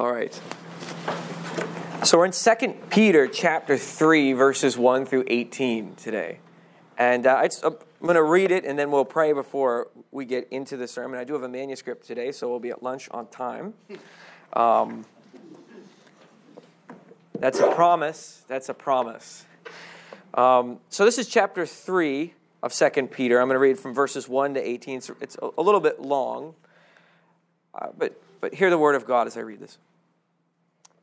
All right. So we're in 2 Peter chapter 3, verses 1 through 18 today. And uh, I'm going to read it and then we'll pray before we get into the sermon. I do have a manuscript today, so we'll be at lunch on time. Um, that's a promise. That's a promise. Um, so this is chapter 3 of 2 Peter. I'm going to read from verses 1 to 18. It's, it's a, a little bit long, uh, but, but hear the word of God as I read this.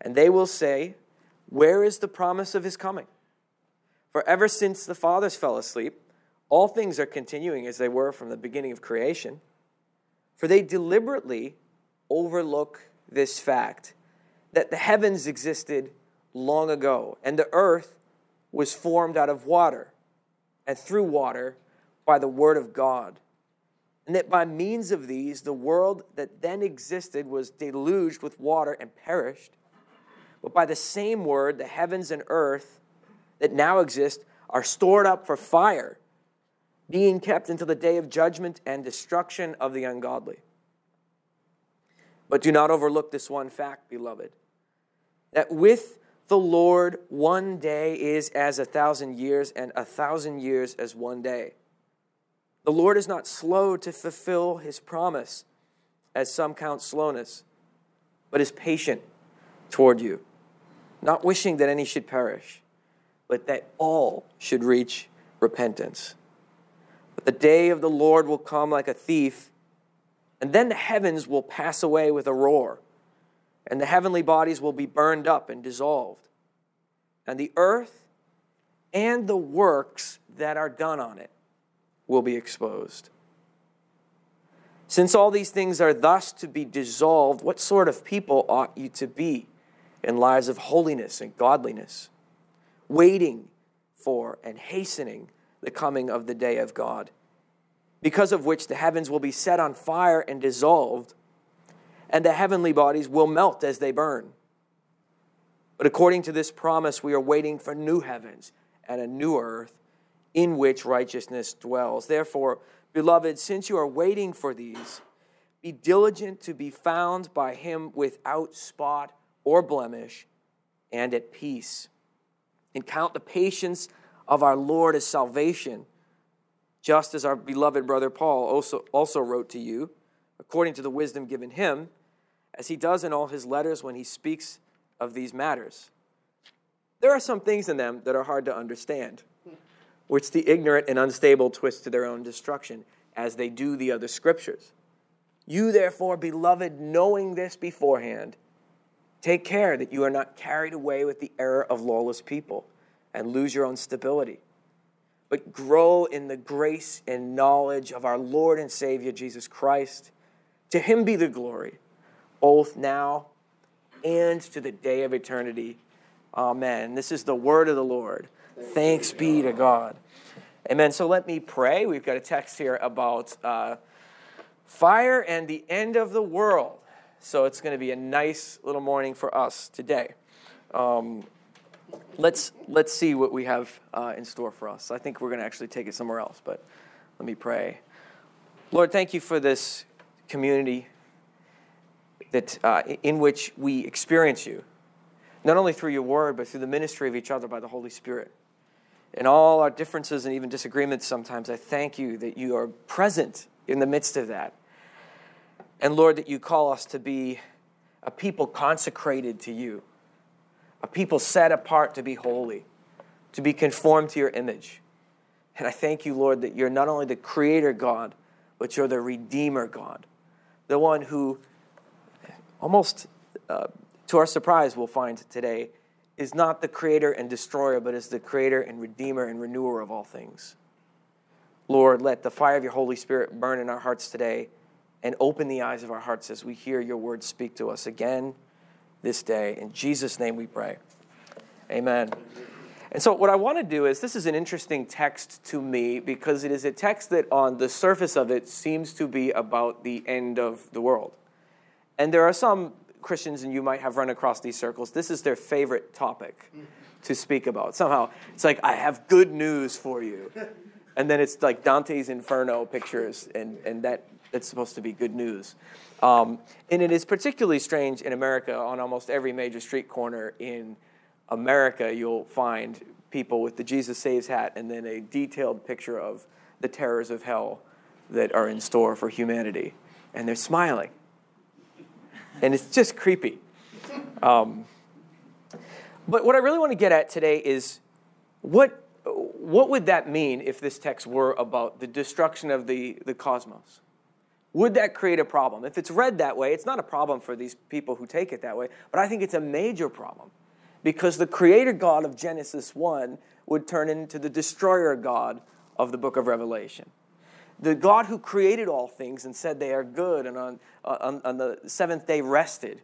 And they will say, Where is the promise of his coming? For ever since the fathers fell asleep, all things are continuing as they were from the beginning of creation. For they deliberately overlook this fact that the heavens existed long ago, and the earth was formed out of water and through water by the word of God. And that by means of these, the world that then existed was deluged with water and perished. But by the same word, the heavens and earth that now exist are stored up for fire, being kept until the day of judgment and destruction of the ungodly. But do not overlook this one fact, beloved, that with the Lord, one day is as a thousand years, and a thousand years as one day. The Lord is not slow to fulfill his promise, as some count slowness, but is patient toward you, not wishing that any should perish, but that all should reach repentance. But the day of the Lord will come like a thief, and then the heavens will pass away with a roar and the heavenly bodies will be burned up and dissolved, and the earth and the works that are done on it will be exposed. Since all these things are thus to be dissolved, what sort of people ought you to be in lives of holiness and godliness, waiting for and hastening the coming of the day of God, because of which the heavens will be set on fire and dissolved? and the heavenly bodies will melt as they burn. But according to this promise, we are waiting for new heavens and a new earth in which righteousness dwells. Therefore, beloved, since you are waiting for these, be diligent to be found by him without spot or blemish and at peace. And count the patience of our Lord as salvation, just as our beloved brother Paul also, also wrote to you, according to the wisdom given him as he does in all his letters when he speaks of these matters. There are some things in them that are hard to understand, which the ignorant and unstable twist to their own destruction, as they do the other scriptures. You, therefore, beloved, knowing this beforehand, take care that you are not carried away with the error of lawless people and lose your own stability, but grow in the grace and knowledge of our Lord and Savior Jesus Christ. To him be the glory both now and to the day of eternity. Amen. This is the word of the Lord. Thanks be to God. Amen. So let me pray. We've got a text here about uh, fire and the end of the world. So it's going to be a nice little morning for us today. Um, let's let's see what we have uh, in store for us. I think we're going to actually take it somewhere else, but let me pray. Lord, thank you for this community that, uh, in which we experience you, not only through your word, but through the ministry of each other by the Holy Spirit. In all our differences and even disagreements sometimes, I thank you that you are present in the midst of that. And Lord, that you call us to be a people consecrated to you, a people set apart to be holy, to be conformed to your image. And I thank you, Lord, that you're not only the creator God, but you're the redeemer God, the one who almost uh, to our surprise, we'll find today, is not the creator and destroyer, but is the creator and redeemer and renewer of all things. Lord, let the fire of your Holy Spirit burn in our hearts today and open the eyes of our hearts as we hear your words speak to us again this day. In Jesus' name we pray. Amen. And so, what I want to do is this is an interesting text to me because it is a text that, on the surface of it, seems to be about the end of the world. And there are some Christians, and you might have run across these circles, this is their favorite topic to speak about. Somehow, it's like, I have good news for you. And then it's like Dante's Inferno pictures, and, and that it's supposed to be good news. Um, and it is particularly strange in America on almost every major street corner in America, you'll find people with the Jesus Saves hat and then a detailed picture of the terrors of hell that are in store for humanity. And they're smiling. And it's just creepy. Um, but what I really want to get at today is what, what would that mean if this text were about the destruction of the, the cosmos? Would that create a problem? If it's read that way, it's not a problem for these people who take it that way, but I think it's a major problem because the creator God of Genesis 1 would turn into the destroyer God of the book of Revelation. The God who created all things and said they are good and on, uh, on, on the seventh day rested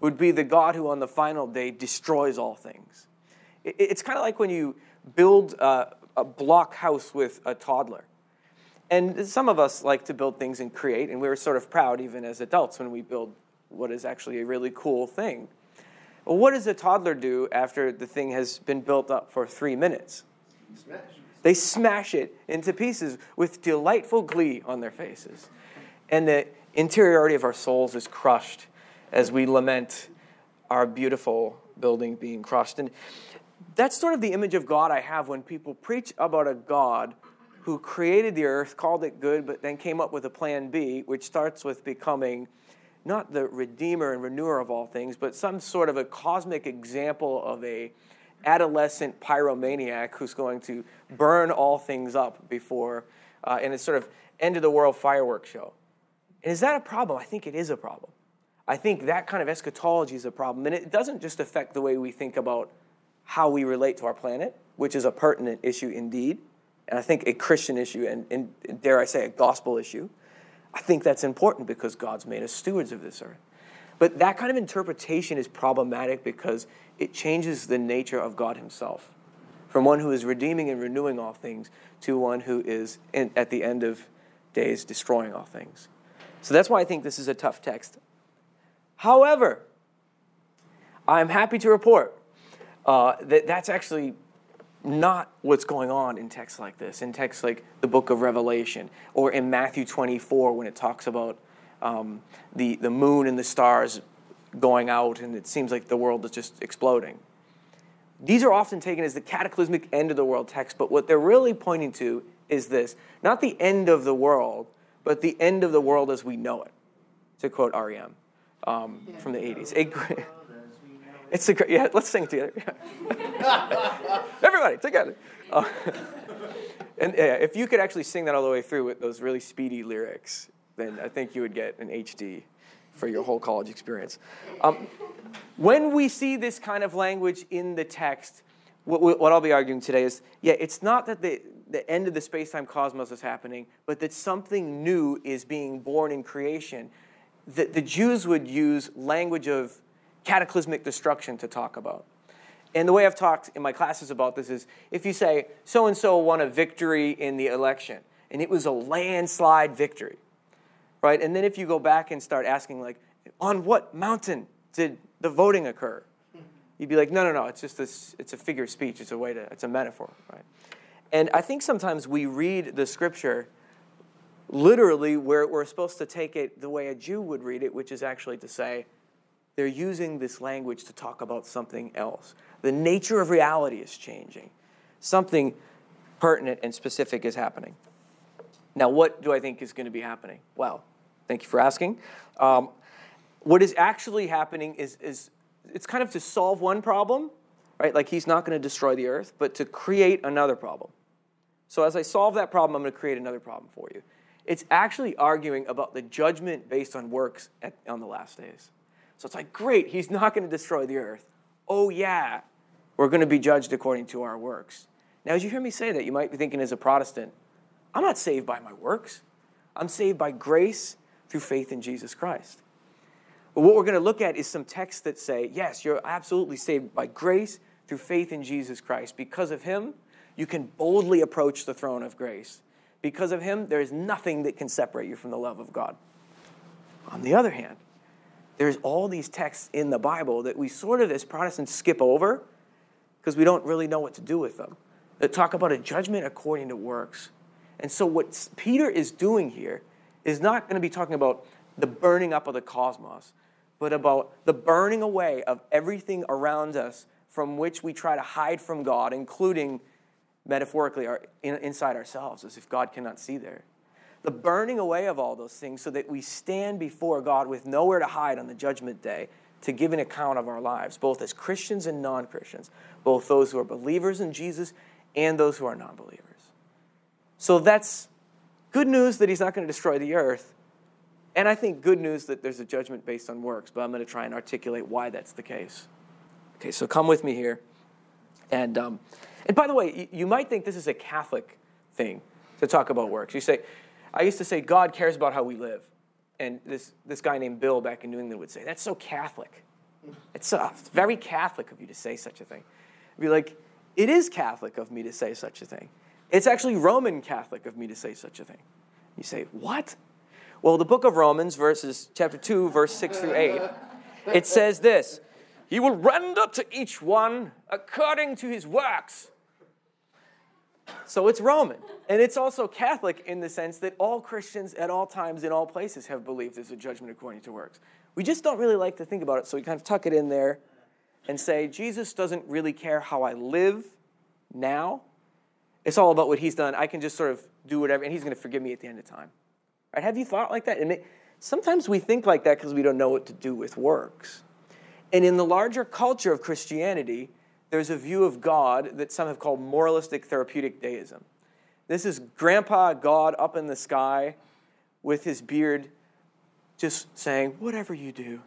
would be the God who on the final day destroys all things. It, it's kind of like when you build uh, a, a block house with a toddler. And some of us like to build things and create, and we're sort of proud even as adults when we build what is actually a really cool thing. Well, what does a toddler do after the thing has been built up for three minutes? Smash. They smash it into pieces with delightful glee on their faces. And the interiority of our souls is crushed as we lament our beautiful building being crushed. And that's sort of the image of God I have when people preach about a God who created the earth, called it good, but then came up with a plan B, which starts with becoming not the redeemer and renewer of all things, but some sort of a cosmic example of a adolescent pyromaniac who's going to burn all things up before uh, in a sort of end of the world fireworks show. And is that a problem? I think it is a problem. I think that kind of eschatology is a problem. And it doesn't just affect the way we think about how we relate to our planet, which is a pertinent issue indeed, and I think a Christian issue, and, and dare I say, a gospel issue. I think that's important because God's made us stewards of this earth. But that kind of interpretation is problematic because it changes the nature of God Himself from one who is redeeming and renewing all things to one who is, in, at the end of days, destroying all things. So that's why I think this is a tough text. However, I'm happy to report uh, that that's actually not what's going on in texts like this, in texts like the book of Revelation, or in Matthew 24 when it talks about um, the, the moon and the stars going out and it seems like the world is just exploding. These are often taken as the cataclysmic end of the world text, but what they're really pointing to is this not the end of the world, but the end of the world as we know it, to quote REM um, from the 80s. A, it's a great, yeah, let's sing it together. Everybody, together. Uh, and yeah, if you could actually sing that all the way through with those really speedy lyrics, then I think you would get an HD for your whole college experience. Um, when we see this kind of language in the text, what, what I'll be arguing today is yeah, it's not that the, the end of the space time cosmos is happening, but that something new is being born in creation. That the Jews would use language of cataclysmic destruction to talk about. And the way I've talked in my classes about this is if you say, so and so won a victory in the election, and it was a landslide victory, right? And then if you go back and start asking, like, on what mountain did the voting occur? You'd be like, no, no, no, it's just this, it's a figure of speech, it's a way to, it's a metaphor, right? And I think sometimes we read the scripture literally where we're supposed to take it the way a Jew would read it, which is actually to say, they're using this language to talk about something else. The nature of reality is changing. Something pertinent and specific is happening. Now, what do I think is going to be happening? Well, thank you for asking. Um, what is actually happening is, is it's kind of to solve one problem, right? Like he's not going to destroy the earth, but to create another problem. So as I solve that problem, I'm going to create another problem for you. It's actually arguing about the judgment based on works at, on the last days. So it's like, great, he's not going to destroy the earth. Oh, yeah, we're going to be judged according to our works. Now, as you hear me say that, you might be thinking as a Protestant, I'm not saved by my works. I'm saved by grace through faith in Jesus Christ. But what we're going to look at is some texts that say, yes, you're absolutely saved by grace through faith in Jesus Christ. Because of him, you can boldly approach the throne of grace. Because of him, there is nothing that can separate you from the love of God. On the other hand, there's all these texts in the Bible that we sort of, as Protestants, skip over because we don't really know what to do with them that talk about a judgment according to works. And so, what Peter is doing here is not going to be talking about the burning up of the cosmos, but about the burning away of everything around us from which we try to hide from God, including metaphorically our, in, inside ourselves, as if God cannot see there. The burning away of all those things so that we stand before God with nowhere to hide on the judgment day to give an account of our lives, both as Christians and non Christians, both those who are believers in Jesus and those who are non believers. So that's good news that he's not going to destroy the earth. And I think good news that there's a judgment based on works, but I'm going to try and articulate why that's the case. Okay, so come with me here. And, um, and by the way, you might think this is a Catholic thing to talk about works. You say, I used to say, God cares about how we live. And this, this guy named Bill back in New England would say, That's so Catholic. It's, uh, it's very Catholic of you to say such a thing. I'd be like, it is Catholic of me to say such a thing. It's actually Roman Catholic of me to say such a thing. You say, what? Well, the book of Romans, verses chapter 2, verse 6 through 8, it says this He will render to each one according to his works. So it's Roman. And it's also Catholic in the sense that all Christians at all times, in all places, have believed there's a judgment according to works. We just don't really like to think about it, so we kind of tuck it in there and say, Jesus doesn't really care how I live now. It's all about what he's done. I can just sort of do whatever, and he's going to forgive me at the end of time. Right? Have you thought like that? And it, sometimes we think like that because we don't know what to do with works. And in the larger culture of Christianity, there's a view of God that some have called moralistic therapeutic deism. This is Grandpa God up in the sky with his beard just saying, Whatever you do,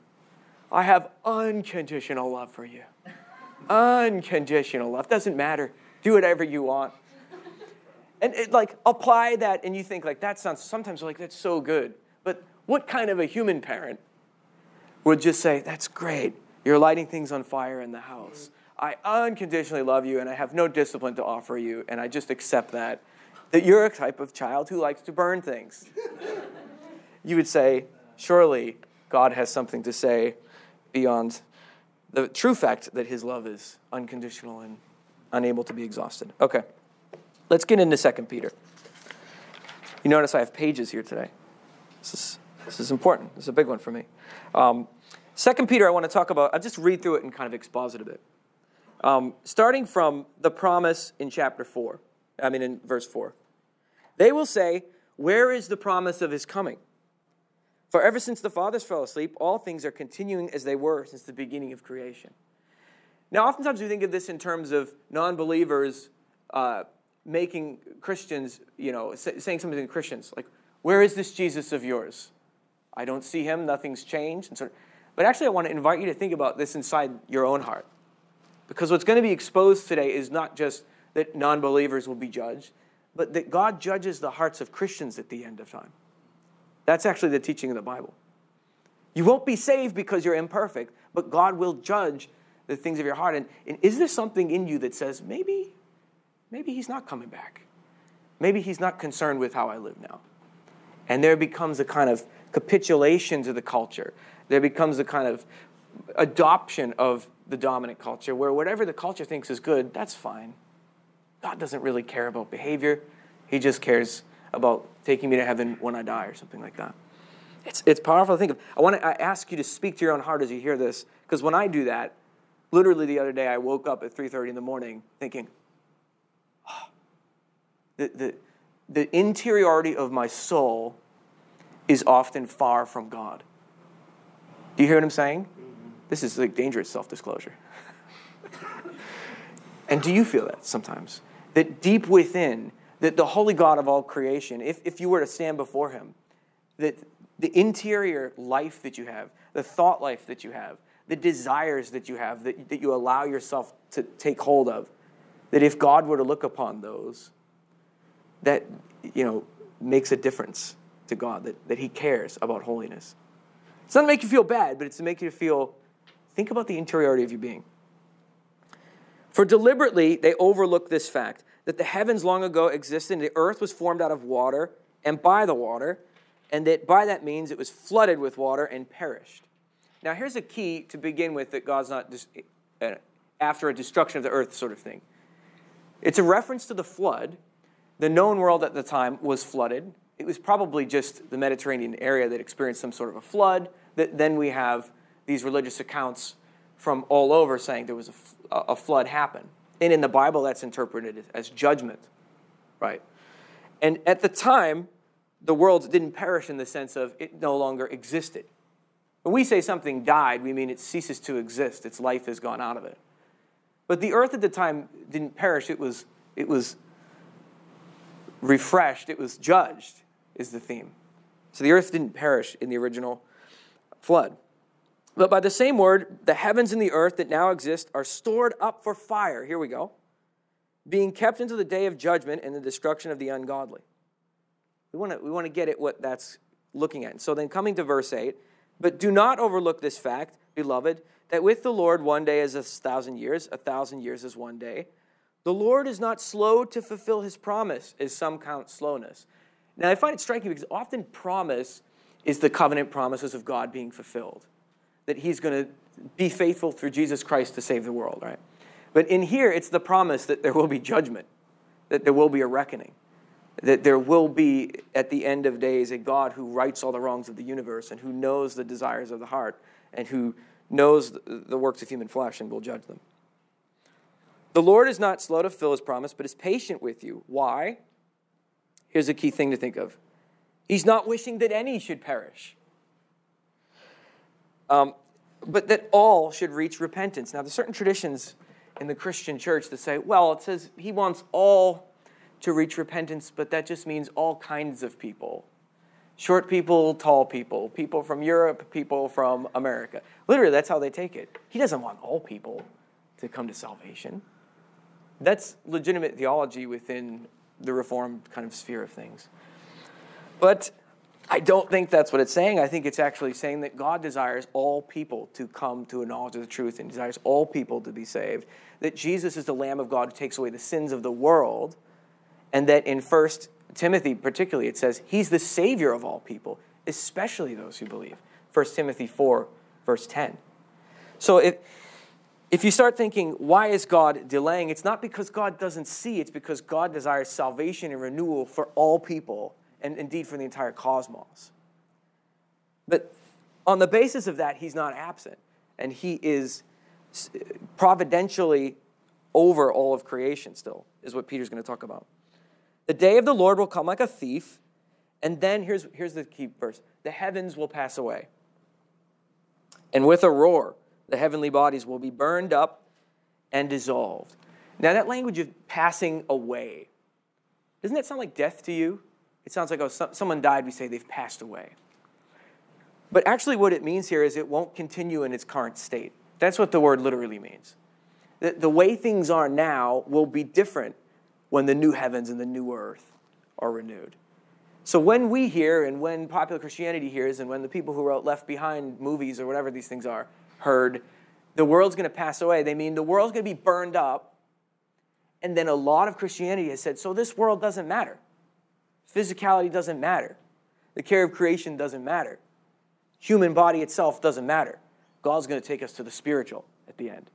I have unconditional love for you. unconditional love. Doesn't matter. Do whatever you want. And it, like apply that, and you think like that sounds. Sometimes like that's so good. But what kind of a human parent would just say, "That's great. You're lighting things on fire in the house. I unconditionally love you, and I have no discipline to offer you, and I just accept that." That you're a type of child who likes to burn things. you would say, surely God has something to say beyond the true fact that his love is unconditional and unable to be exhausted. Okay, let's get into 2 Peter. You notice I have pages here today. This is, this is important. This is a big one for me. Um, 2 Peter, I want to talk about, I'll just read through it and kind of exposit a bit. Um, starting from the promise in chapter 4, I mean, in verse 4. They will say, Where is the promise of his coming? For ever since the fathers fell asleep, all things are continuing as they were since the beginning of creation. Now, oftentimes we think of this in terms of non believers uh, making Christians, you know, saying something to Christians, like, Where is this Jesus of yours? I don't see him, nothing's changed. And so, but actually, I want to invite you to think about this inside your own heart. Because what's going to be exposed today is not just that non believers will be judged, but that God judges the hearts of Christians at the end of time. That's actually the teaching of the Bible. You won't be saved because you're imperfect, but God will judge the things of your heart. And, and is there something in you that says, maybe, maybe he's not coming back? Maybe he's not concerned with how I live now. And there becomes a kind of capitulation to the culture. There becomes a kind of adoption of the dominant culture where whatever the culture thinks is good, that's fine. God doesn't really care about behavior, He just cares about taking me to heaven when I die or something like that. It's, it's powerful to think of. I want to ask you to speak to your own heart as you hear this, because when I do that, literally the other day I woke up at 3.30 in the morning thinking, oh, the, the, the interiority of my soul is often far from God. Do you hear what I'm saying? Mm. This is like dangerous self disclosure. and do you feel that sometimes? That deep within, that the holy God of all creation, if, if you were to stand before him, that the interior life that you have, the thought life that you have, the desires that you have, that, that you allow yourself to take hold of, that if God were to look upon those, that, you know, makes a difference to God, that, that he cares about holiness. It's not to make you feel bad, but it's to make you feel, think about the interiority of your being. For deliberately they overlook this fact that the heavens long ago existed, and the earth was formed out of water and by the water, and that by that means it was flooded with water and perished. Now, here's a key to begin with that God's not dis- uh, after a destruction of the earth sort of thing. It's a reference to the flood. The known world at the time was flooded. It was probably just the Mediterranean area that experienced some sort of a flood. That then we have these religious accounts from all over saying there was a, a flood happen. And in the Bible, that's interpreted as judgment, right? And at the time, the world didn't perish in the sense of it no longer existed. When we say something died, we mean it ceases to exist, its life has gone out of it. But the earth at the time didn't perish, it was, it was refreshed, it was judged, is the theme. So the earth didn't perish in the original flood. But by the same word, the heavens and the earth that now exist are stored up for fire. Here we go. Being kept until the day of judgment and the destruction of the ungodly. We want to, we want to get at what that's looking at. So then, coming to verse 8, but do not overlook this fact, beloved, that with the Lord one day is a thousand years, a thousand years is one day. The Lord is not slow to fulfill his promise, as some count slowness. Now, I find it striking because often promise is the covenant promises of God being fulfilled that he's going to be faithful through Jesus Christ to save the world, right? But in here, it's the promise that there will be judgment, that there will be a reckoning, that there will be, at the end of days, a God who rights all the wrongs of the universe and who knows the desires of the heart and who knows the works of human flesh and will judge them. The Lord is not slow to fulfill his promise, but is patient with you. Why? Here's a key thing to think of He's not wishing that any should perish um, but that all should reach repentance. Now, there's certain traditions in the Christian church that say, well, it says he wants all to reach repentance, but that just means all kinds of people short people, tall people, people from Europe, people from America. Literally, that's how they take it. He doesn't want all people to come to salvation. That's legitimate theology within the Reformed kind of sphere of things. But I don't think that's what it's saying. I think it's actually saying that God desires all people to come to a knowledge of the truth and desires all people to be saved. That Jesus is the Lamb of God who takes away the sins of the world. And that in 1 Timothy, particularly, it says he's the Savior of all people, especially those who believe. 1 Timothy 4, verse 10. So if, if you start thinking, why is God delaying? It's not because God doesn't see, it's because God desires salvation and renewal for all people and indeed for the entire cosmos. But on the basis of that, he's not absent, and he is providentially over all of creation still, is what Peter's going to talk about. The day of the Lord will come like a thief, and then here's, here's the key verse the heavens will pass away. And with a roar, the heavenly bodies will be burned up and dissolved. Now, that language of passing away, doesn't that sound like death to you? It sounds like, oh, so, someone died, we say they've passed away. But actually, what it means here is it won't continue in its current state. That's what the word literally means. The, the way things are now will be different when the new heavens and the new earth are renewed. So when we hear, and when popular Christianity hears, and when the people who wrote Left Behind movies or whatever these things are heard, the world's going to pass away, they mean the world's going to be burned up. And then a lot of Christianity has said, so this world doesn't matter. Physicality doesn't matter. The care of creation doesn't matter. Human body itself doesn't matter. God's going to take us to the spiritual at the end.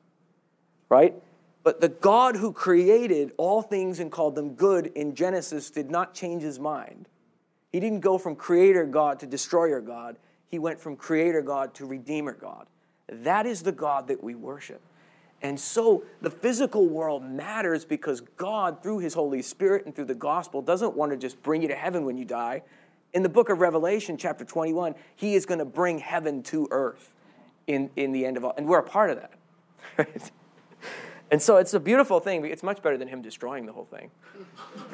Right? But the God who created all things and called them good in Genesis did not change his mind. He didn't go from creator God to destroyer God. He went from creator God to redeemer God. That is the God that we worship. And so the physical world matters because God, through His Holy Spirit and through the gospel, doesn't want to just bring you to heaven when you die. In the book of Revelation, chapter 21, He is going to bring heaven to earth in, in the end of all. And we're a part of that. And so it's a beautiful thing. It's much better than Him destroying the whole thing.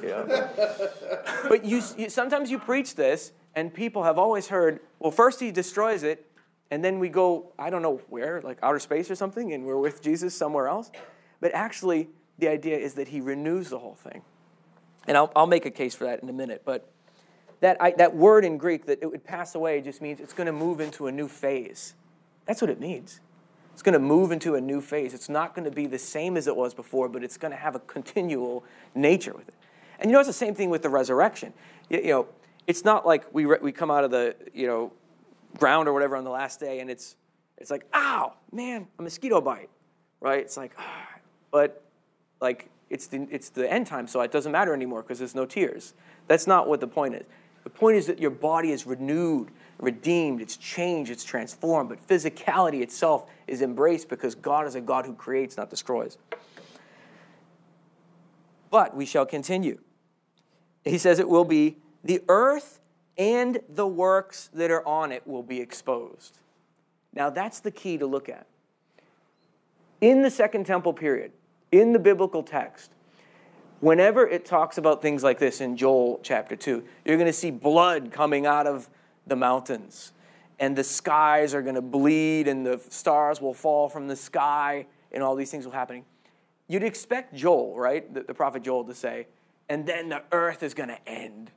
Yeah. but you, you, sometimes you preach this, and people have always heard, well, first He destroys it, and then we go, I don't know where, like outer space or something, and we're with Jesus somewhere else. But actually, the idea is that he renews the whole thing. And I'll, I'll make a case for that in a minute. But that, I, that word in Greek that it would pass away just means it's going to move into a new phase. That's what it means. It's going to move into a new phase. It's not going to be the same as it was before, but it's going to have a continual nature with it. And you know, it's the same thing with the resurrection. You, you know, it's not like we, re- we come out of the, you know, ground or whatever on the last day and it's, it's like, ow, man, a mosquito bite, right? It's like, ah. but like it's the, it's the end time, so it doesn't matter anymore because there's no tears. That's not what the point is. The point is that your body is renewed, redeemed, it's changed, it's transformed, but physicality itself is embraced because God is a God who creates, not destroys. But we shall continue. He says it will be the earth and the works that are on it will be exposed. Now, that's the key to look at. In the Second Temple period, in the biblical text, whenever it talks about things like this in Joel chapter 2, you're going to see blood coming out of the mountains, and the skies are going to bleed, and the stars will fall from the sky, and all these things will happen. You'd expect Joel, right, the, the prophet Joel, to say, and then the earth is going to end.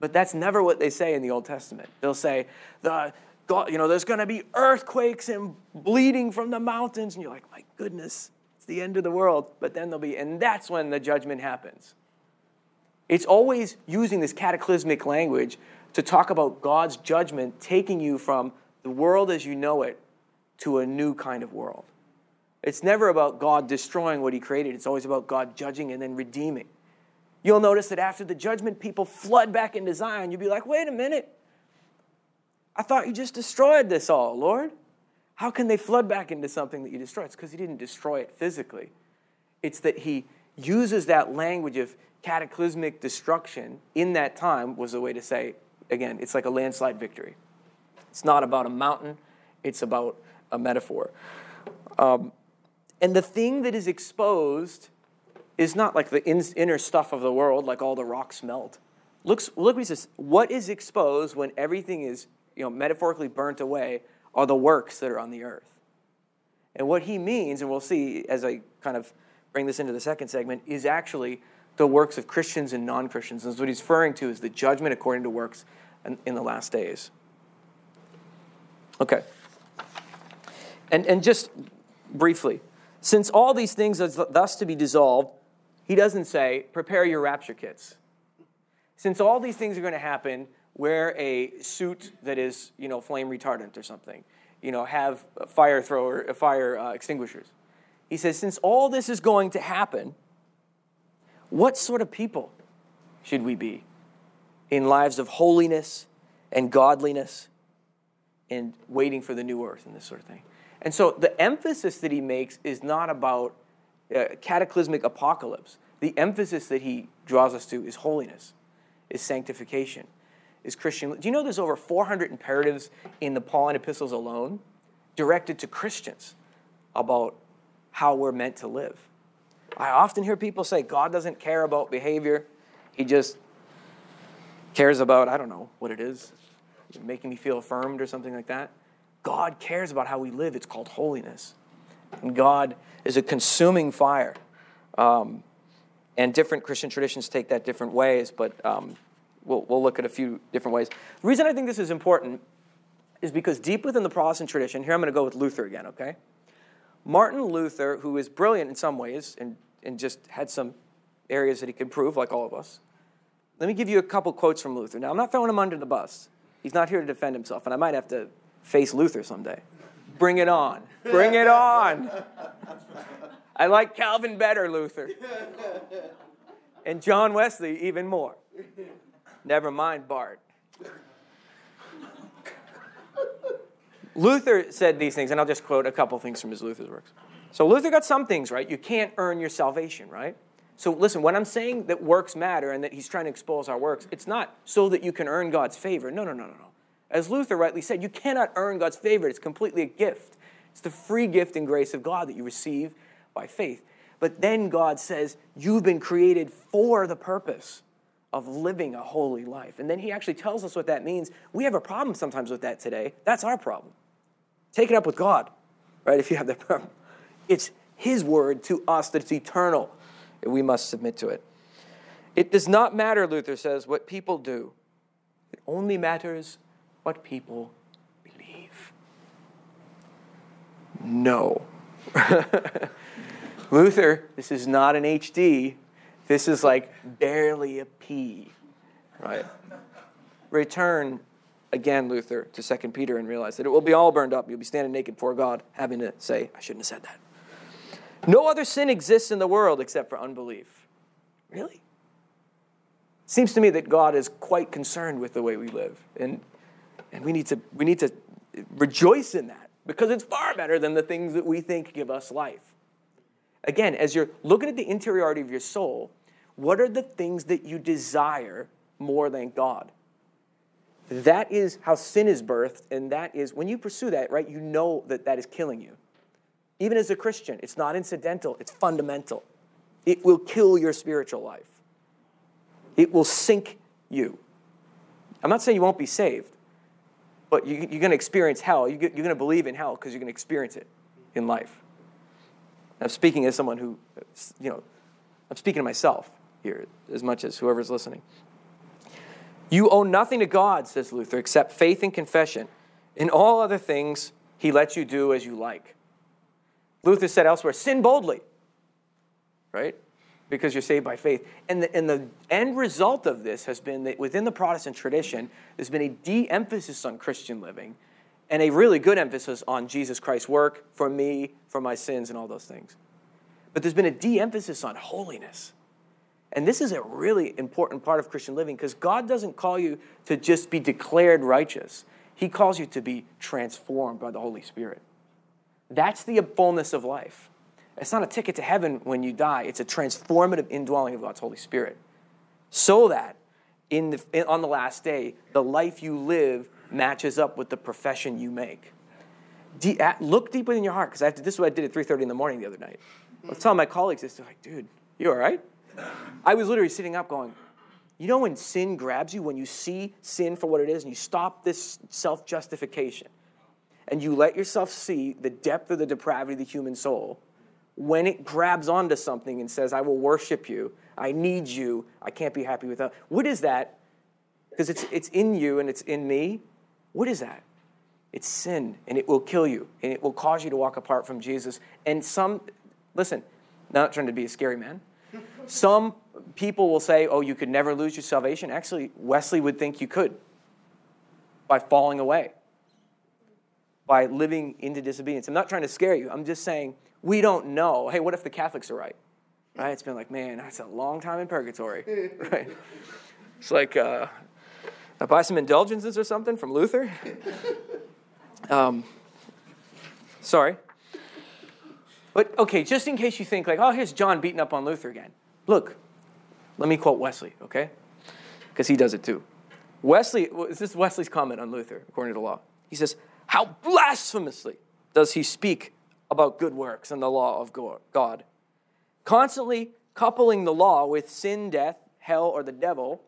But that's never what they say in the Old Testament. They'll say, the, you know, there's going to be earthquakes and bleeding from the mountains. And you're like, my goodness, it's the end of the world. But then there'll be, and that's when the judgment happens. It's always using this cataclysmic language to talk about God's judgment taking you from the world as you know it to a new kind of world. It's never about God destroying what He created, it's always about God judging and then redeeming. You'll notice that after the judgment, people flood back into Zion. You'll be like, wait a minute. I thought you just destroyed this all, Lord. How can they flood back into something that you destroyed? It's because He didn't destroy it physically. It's that He uses that language of cataclysmic destruction in that time, was a way to say, again, it's like a landslide victory. It's not about a mountain, it's about a metaphor. Um, and the thing that is exposed is not like the in, inner stuff of the world, like all the rocks melt. Looks, look what he says. What is exposed when everything is, you know, metaphorically burnt away are the works that are on the earth. And what he means, and we'll see as I kind of bring this into the second segment, is actually the works of Christians and non Christians. And what he's referring to is the judgment according to works in, in the last days. Okay. And, and just briefly, since all these things are thus to be dissolved, he doesn't say, prepare your rapture kits. Since all these things are going to happen, wear a suit that is, you know, flame retardant or something. You know, have fire thrower, fire uh, extinguishers. He says, since all this is going to happen, what sort of people should we be in lives of holiness and godliness and waiting for the new earth and this sort of thing? And so the emphasis that he makes is not about uh, cataclysmic apocalypse. The emphasis that he draws us to is holiness, is sanctification, is Christian. Do you know there's over 400 imperatives in the Pauline epistles alone directed to Christians about how we're meant to live? I often hear people say God doesn't care about behavior, He just cares about, I don't know what it is, making me feel affirmed or something like that. God cares about how we live. It's called holiness. And God is a consuming fire. Um, and different Christian traditions take that different ways, but um, we'll, we'll look at a few different ways. The reason I think this is important is because deep within the Protestant tradition, here I'm going to go with Luther again, okay? Martin Luther, who is brilliant in some ways and, and just had some areas that he could prove, like all of us. Let me give you a couple quotes from Luther. Now, I'm not throwing him under the bus. He's not here to defend himself, and I might have to face Luther someday. Bring it on. Bring it on. I like Calvin better, Luther. And John Wesley even more. Never mind Barth. Luther said these things, and I'll just quote a couple things from his Luther's works. So Luther got some things right. You can't earn your salvation, right? So listen, when I'm saying that works matter and that he's trying to expose our works, it's not so that you can earn God's favor. No, no, no, no, no. As Luther rightly said, you cannot earn God's favor. It's completely a gift. It's the free gift and grace of God that you receive by faith. But then God says, You've been created for the purpose of living a holy life. And then He actually tells us what that means. We have a problem sometimes with that today. That's our problem. Take it up with God, right? If you have that problem. It's His word to us that it's eternal. We must submit to it. It does not matter, Luther says, what people do It only matters what people believe. No. Luther, this is not an HD. This is like barely a P, right? Return again, Luther, to 2 Peter and realize that it will be all burned up. You'll be standing naked before God, having to say, I shouldn't have said that. No other sin exists in the world except for unbelief. Really? Seems to me that God is quite concerned with the way we live. And, and we, need to, we need to rejoice in that because it's far better than the things that we think give us life. Again, as you're looking at the interiority of your soul, what are the things that you desire more than God? That is how sin is birthed, and that is when you pursue that, right, you know that that is killing you. Even as a Christian, it's not incidental, it's fundamental. It will kill your spiritual life, it will sink you. I'm not saying you won't be saved, but you, are going to experience hell. You're going to believe in hell because you're going to experience it in life. I'm speaking as someone who, you know, I'm speaking to myself here as much as whoever's listening. You owe nothing to God, says Luther, except faith and confession. In all other things, he lets you do as you like. Luther said elsewhere, sin boldly, right? Because you're saved by faith. And the, and the end result of this has been that within the Protestant tradition, there's been a de emphasis on Christian living and a really good emphasis on Jesus Christ's work for me, for my sins, and all those things. But there's been a de emphasis on holiness. And this is a really important part of Christian living because God doesn't call you to just be declared righteous, He calls you to be transformed by the Holy Spirit. That's the fullness of life. It's not a ticket to heaven when you die, it's a transformative indwelling of God's Holy Spirit. So that in the, in, on the last day, the life you live matches up with the profession you make. At, uh, look deep within your heart, because this is what I did at 3.30 in the morning the other night. I was telling my colleagues this, they're like, dude, you all right? I was literally sitting up going, you know when sin grabs you, when you see sin for what it is, and you stop this self justification, and you let yourself see the depth of the depravity of the human soul, when it grabs onto something and says, I will worship you, I need you, I can't be happy without. What is that? Because it's, it's in you and it's in me. What is that? It's sin, and it will kill you, and it will cause you to walk apart from Jesus. And some, listen, not trying to be a scary man, some people will say, oh, you could never lose your salvation. Actually, Wesley would think you could by falling away, by living into disobedience. I'm not trying to scare you. I'm just saying we don't know. Hey, what if the Catholics are right? Right? It's been like, man, that's a long time in purgatory. right? It's like, uh, I buy some indulgences or something from Luther. Um, sorry. But okay, just in case you think like, oh, here's John beating up on Luther again. Look, let me quote Wesley, okay? Because he does it too. Wesley, is this is Wesley's comment on Luther, according to the law. He says, How blasphemously does he speak about good works and the law of God? Constantly coupling the law with sin, death, hell, or the devil,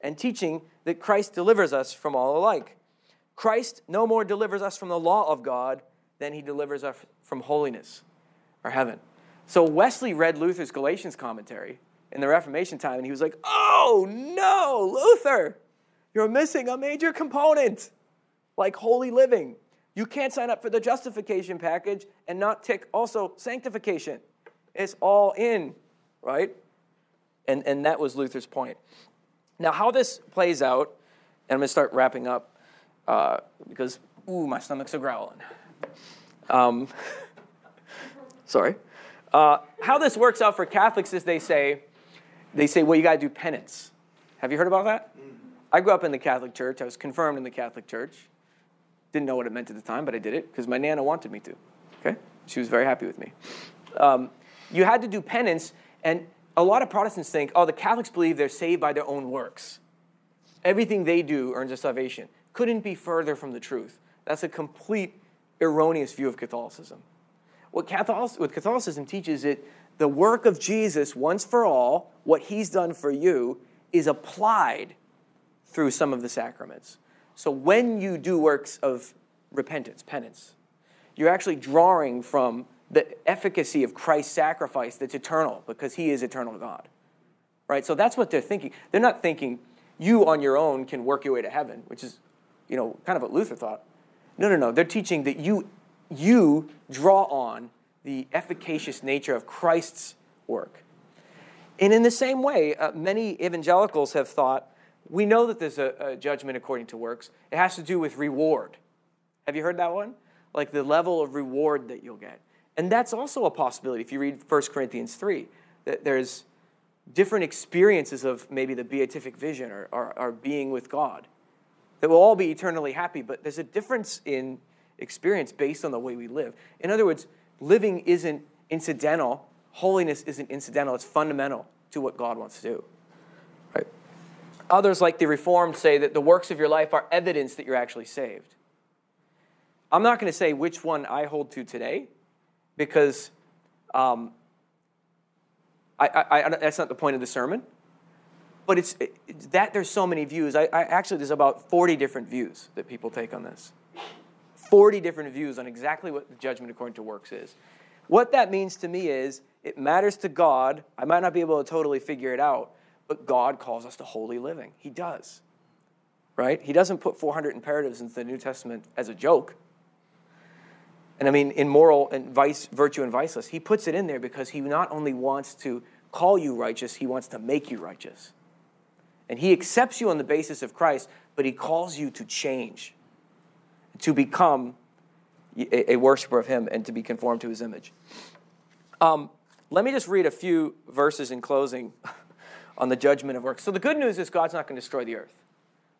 and teaching that Christ delivers us from all alike. Christ no more delivers us from the law of God than he delivers us from holiness or heaven. So Wesley read Luther's Galatians commentary in the Reformation time, and he was like, oh no, Luther, you're missing a major component, like holy living. You can't sign up for the justification package and not tick also sanctification. It's all in, right? And, and that was Luther's point. Now, how this plays out, and I'm going to start wrapping up uh, because, ooh, my stomach's a growling. Um, sorry. Uh, how this works out for Catholics is they say, they say, well, you got to do penance. Have you heard about that? Mm-hmm. I grew up in the Catholic Church. I was confirmed in the Catholic Church. Didn't know what it meant at the time, but I did it because my nana wanted me to. Okay, she was very happy with me. Um, you had to do penance, and a lot of Protestants think, oh, the Catholics believe they're saved by their own works. Everything they do earns their salvation. Couldn't be further from the truth. That's a complete erroneous view of Catholicism. What, Catholicism teaches is the work of Jesus once for all, what he's done for you, is applied through some of the sacraments. So when you do works of repentance, penance, you're actually drawing from the efficacy of Christ's sacrifice that's eternal because he is eternal God. Right? So that's what they're thinking. They're not thinking, you on your own can work your way to heaven, which is, you know, kind of what Luther thought. No, no, no. They're teaching that you, you draw on the efficacious nature of Christ's work. And in the same way, uh, many evangelicals have thought we know that there's a, a, judgment according to works. It has to do with reward. Have you heard that one? Like the level of reward that you'll get. And that's also a possibility if you read 1 Corinthians 3, that there's different experiences of maybe the beatific vision or, or, or being with God that we'll all be eternally happy, but there's a difference in experience based on the way we live. In other words, living isn't incidental, holiness isn't incidental, it's fundamental to what God wants to do. Others, like the Reformed, say that the works of your life are evidence that you're actually saved. I'm not going to say which one I hold to today because um, I, I, I, that's not the point of the sermon. But it's it, that there's so many views. I, actually there's about 40 different views that people take on this. 40 different views on exactly what the judgment according to works is. What that means to me is it matters to God. I might not be able to totally figure it out, but God calls us to holy living. He does. Right? He doesn't put 400 imperatives into the New Testament as a joke. And I mean, in moral and vice, virtue and vice lists, he puts it in there because he not only wants to call you righteous, he wants to make you righteous. And he accepts you on the basis of Christ, but he calls you to change, to become a, a worshiper of him and to be conformed to his image. Um, let me just read a few verses in closing on the judgment of works. So the good news is God's not going to destroy the earth.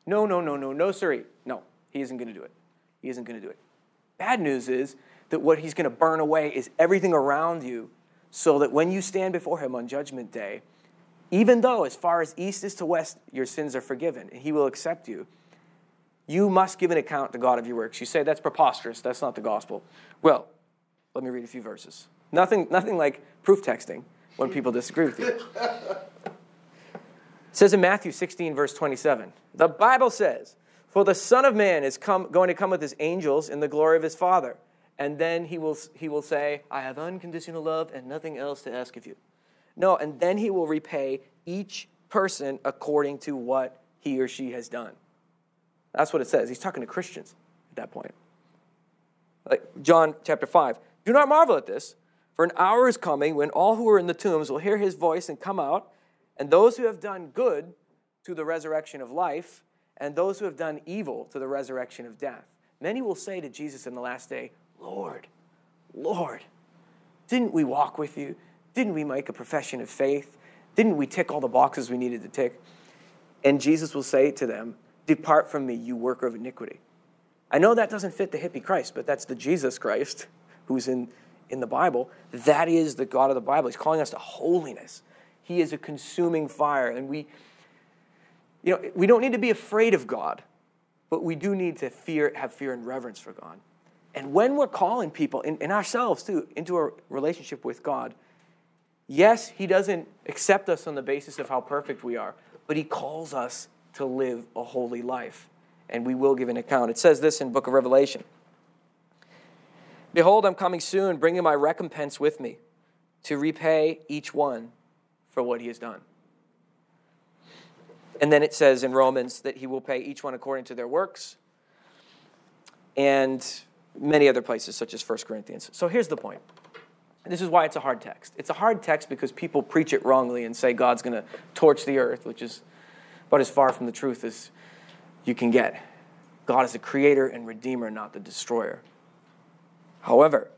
No, no, no, no, no, sirree. No, he isn't going to do it. He isn't going to do it. Bad news is that what he's going to burn away is everything around you so that when you stand before him on judgment day, even though as far as east is to west your sins are forgiven and he will accept you, you must give an account to God of your works. You say that's preposterous, that's not the gospel. Well, let me read a few verses. Nothing, nothing like proof texting when people disagree with you. It says in Matthew 16, verse 27, the Bible says, For the Son of Man is come, going to come with his angels in the glory of his Father and then he will, he will say, I have unconditional love and nothing else to ask of you. No, and then he will repay each person according to what he or she has done. That's what it says. He's talking to Christians at that point. Like John chapter 5. Do not marvel at this, for an hour is coming when all who are in the tombs will hear his voice and come out, and those who have done good to the resurrection of life, and those who have done evil to the resurrection of death. Many will say to Jesus in the last day, Lord, Lord, didn't we walk with you? Didn't we make a profession of faith? Didn't we tick all the boxes we needed to tick? And Jesus will say to them, Depart from me, you worker of iniquity. I know that doesn't fit the hippie Christ, but that's the Jesus Christ who's in, in the Bible. That is the God of the Bible. He's calling us to holiness. He is a consuming fire. And we, you know, we don't need to be afraid of God, but we do need to fear, have fear and reverence for God. And when we're calling people, and, ourselves too, into a relationship with God, yes, He doesn't accept us on the basis of how perfect we are, but He calls us to live a holy life. And we will give an account. It says this in book of Revelation. Behold, I'm coming soon, bringing my recompense with me to repay each one for what he has done. And then it says in Romans that he will pay each one according to their works. And many other places, such as 1 Corinthians. So here's the point. This is why it's a hard text. It's a hard text because people preach it wrongly and say God's going to torch the earth, which is about as far from the truth as you can get. God is the creator and redeemer, not the destroyer. However,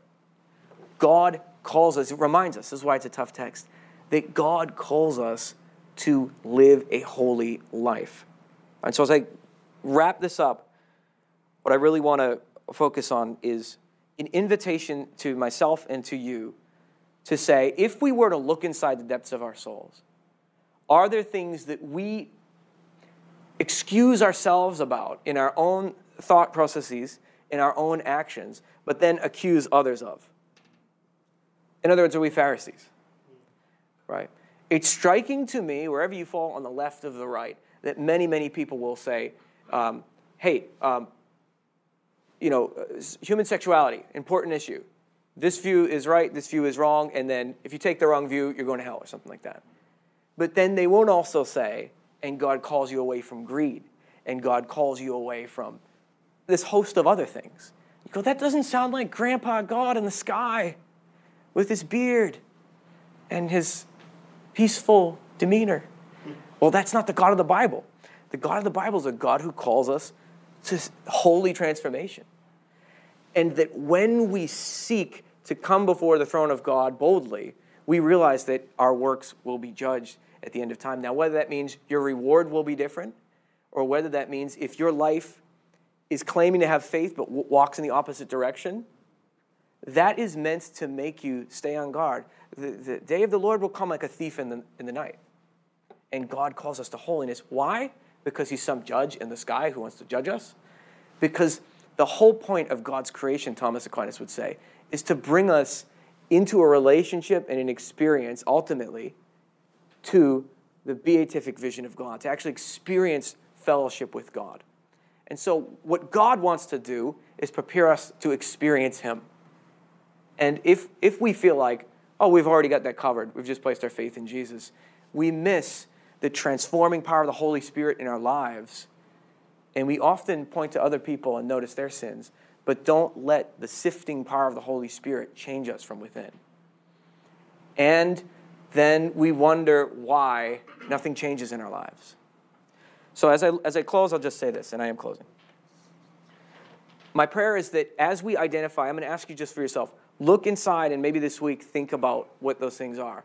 God calls us, it reminds us, this is why it's a tough text, that God calls us to live a holy life. And so as I wrap this up, what I really want to focus on is an invitation to myself and to you to say if we were to look inside the depths of our souls, are there things that we excuse ourselves about in our own thought processes, in our own actions, but then accuse others of? In other words, are we Pharisees? Right? It's striking to me, wherever you fall on the left of the right, that many, many people will say, um, hey, um, you know, uh, human sexuality, important issue. This view is right, this view is wrong, and then if you take the wrong view, you're going to hell or something like that. But then they won't also say, and God calls you away from greed, and God calls you away from this host of other things. You go, that doesn't sound like Grandpa God in the sky with his beard and his peaceful demeanor. Well, that's not the God of the Bible. The God of the Bible is a God who calls us to holy transformation. And that when we seek to come before the throne of God boldly, we realize that our works will be judged at the end of time. Now, whether that means your reward will be different, or whether that means if your life is claiming to have faith but walks in the opposite direction, that is meant to make you stay on guard. The, the day of the Lord will come like a thief in the, in the night. And God calls us to holiness. Why? Because He's some judge in the sky who wants to judge us? Because the whole point of God's creation, Thomas Aquinas would say, is to bring us into a relationship and an experience, ultimately, to the beatific vision of God, to actually experience fellowship with God. And so, what God wants to do is prepare us to experience Him. And if, if we feel like, oh, we've already got that covered, we've just placed our faith in Jesus, we miss the transforming power of the Holy Spirit in our lives. And we often point to other people and notice their sins but don't let the sifting power of the Holy Spirit change us from within. And then we wonder why nothing changes in our lives. So, as I, as I close, I'll just say this, and I am closing. My prayer is that as we identify, I'm going to ask you just for yourself look inside and maybe this week think about what those things are.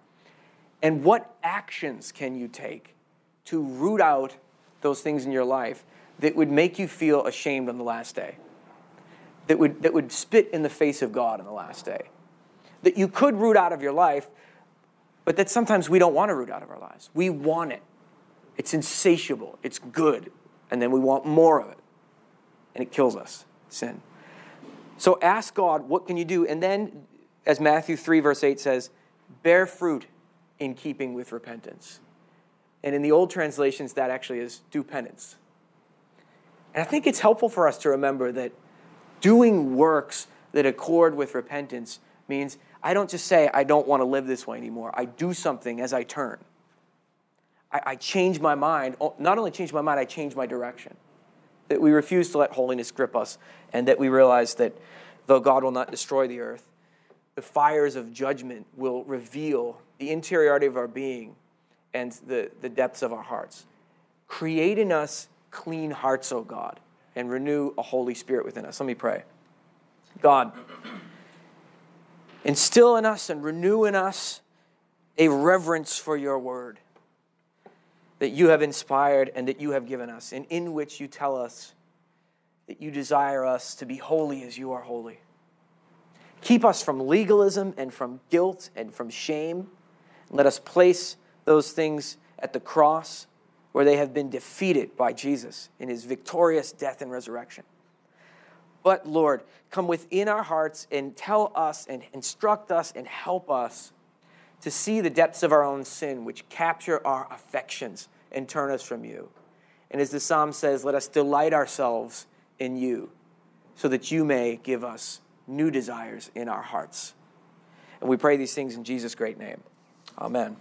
And what actions can you take to root out those things in your life that would make you feel ashamed on the last day? that would, that would spit in the face of God on the last day. That you could root out of your life, but that sometimes we don't want to root out of our lives. We want it. It's insatiable, it's good, and then we want more of it. And it kills us, sin. So ask God, what can you do? And then, as Matthew 3, verse 8 says, bear fruit in keeping with repentance. And in the old translations, that actually is do penance. And I think it's helpful for us to remember that doing works that accord with repentance means I don't just say, I don't want to live this way anymore. I do something as I turn. I, I change my mind. Oh, not only change my mind, I change my direction. That we refuse to let holiness grip us, and that we realize that though God will not destroy the earth, the fires of judgment will reveal the interiority of our being and the, the depths of our hearts. Create in us clean hearts, O God and renew a Holy Spirit within us. Let me pray. God, instill in us and renew in us a reverence for your word that you have inspired and that you have given us, and in which you tell us that you desire us to be holy as you are holy. Keep us from legalism and from guilt and from shame. Let us place those things at the cross where they have been defeated by Jesus in his victorious death and resurrection. But Lord, come within our hearts and tell us and instruct us and help us to see the depths of our own sin, which capture our affections and turn us from you. And as the psalm says, let us delight ourselves in you so that you may give us new desires in our hearts. And we pray these things in Jesus' great name. Amen.